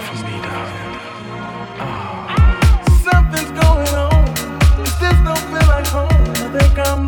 Something's going on. This don't feel like home. I think I'm.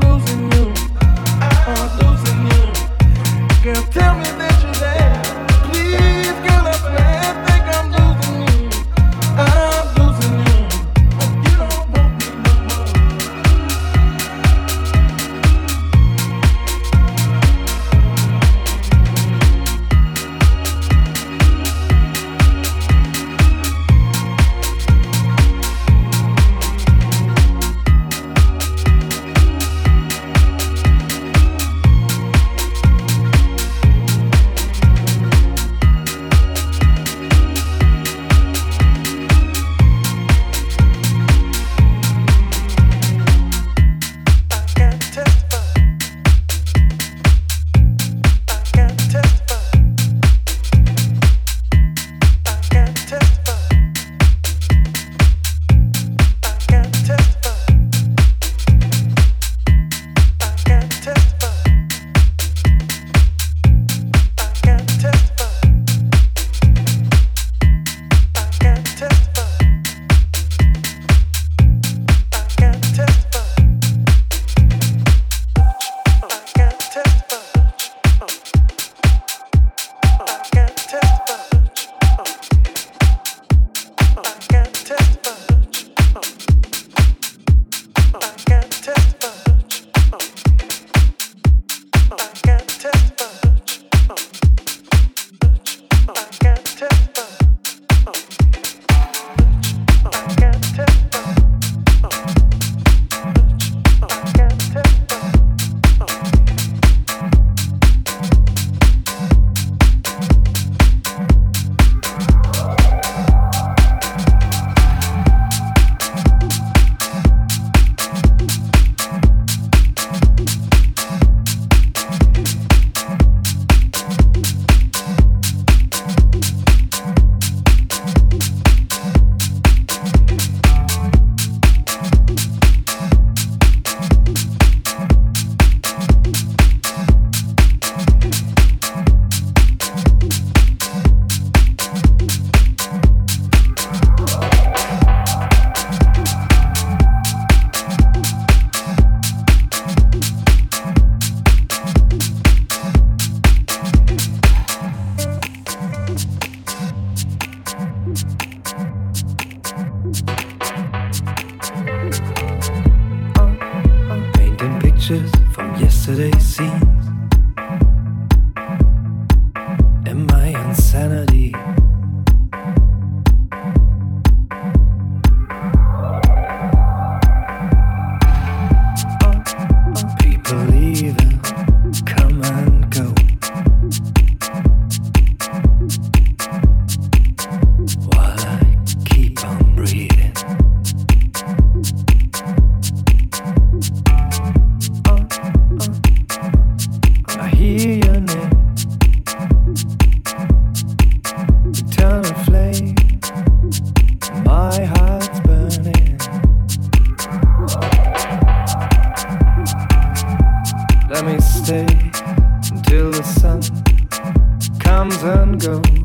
comes and goes.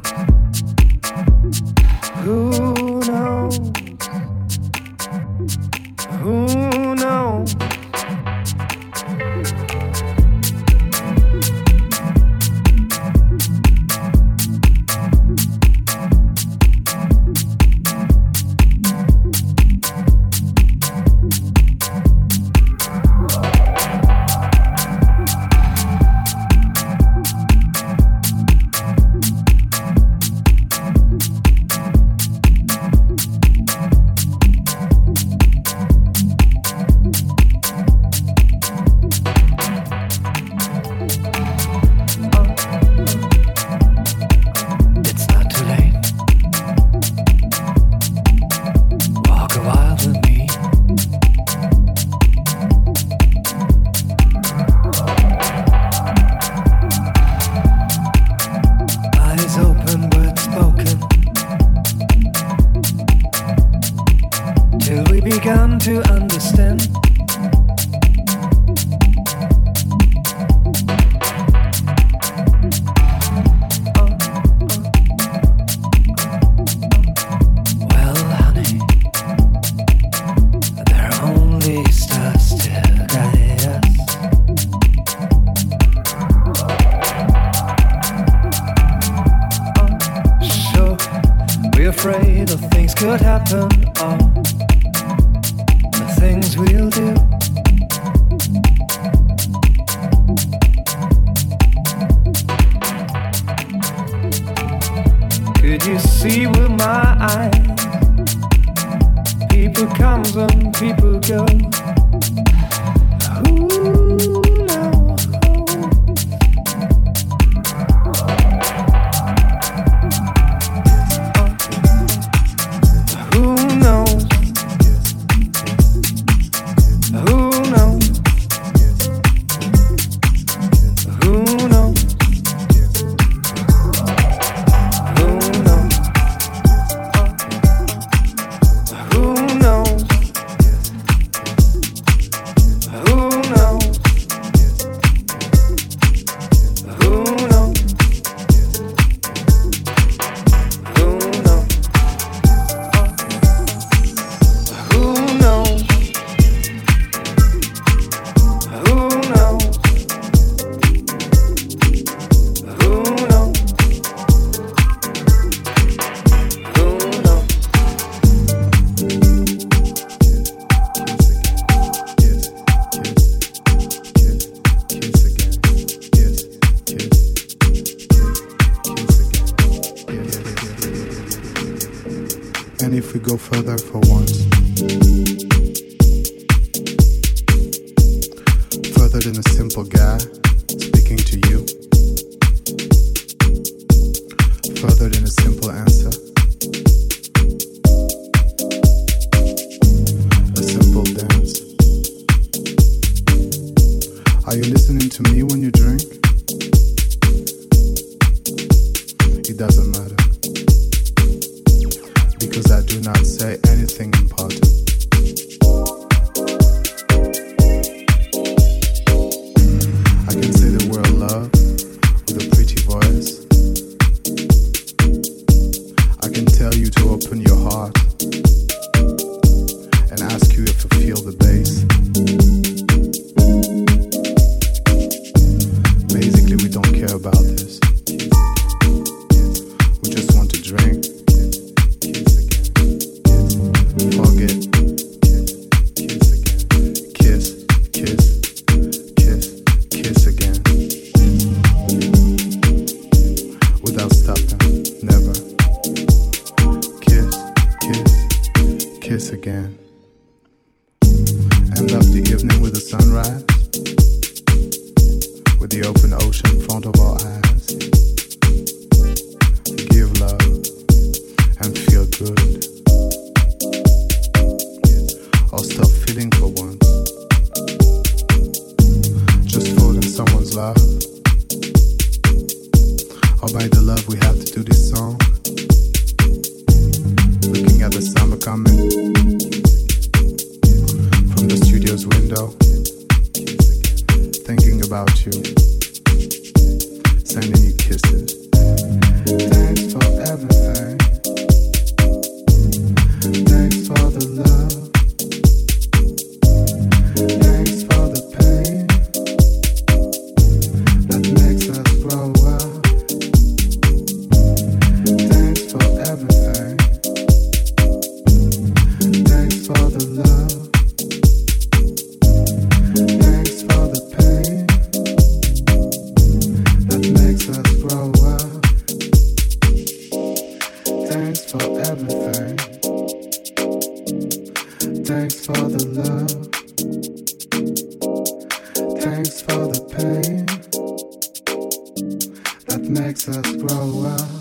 People comes and people go. Thanks for everything. Thanks for the love. Thanks for the pain that makes us grow up.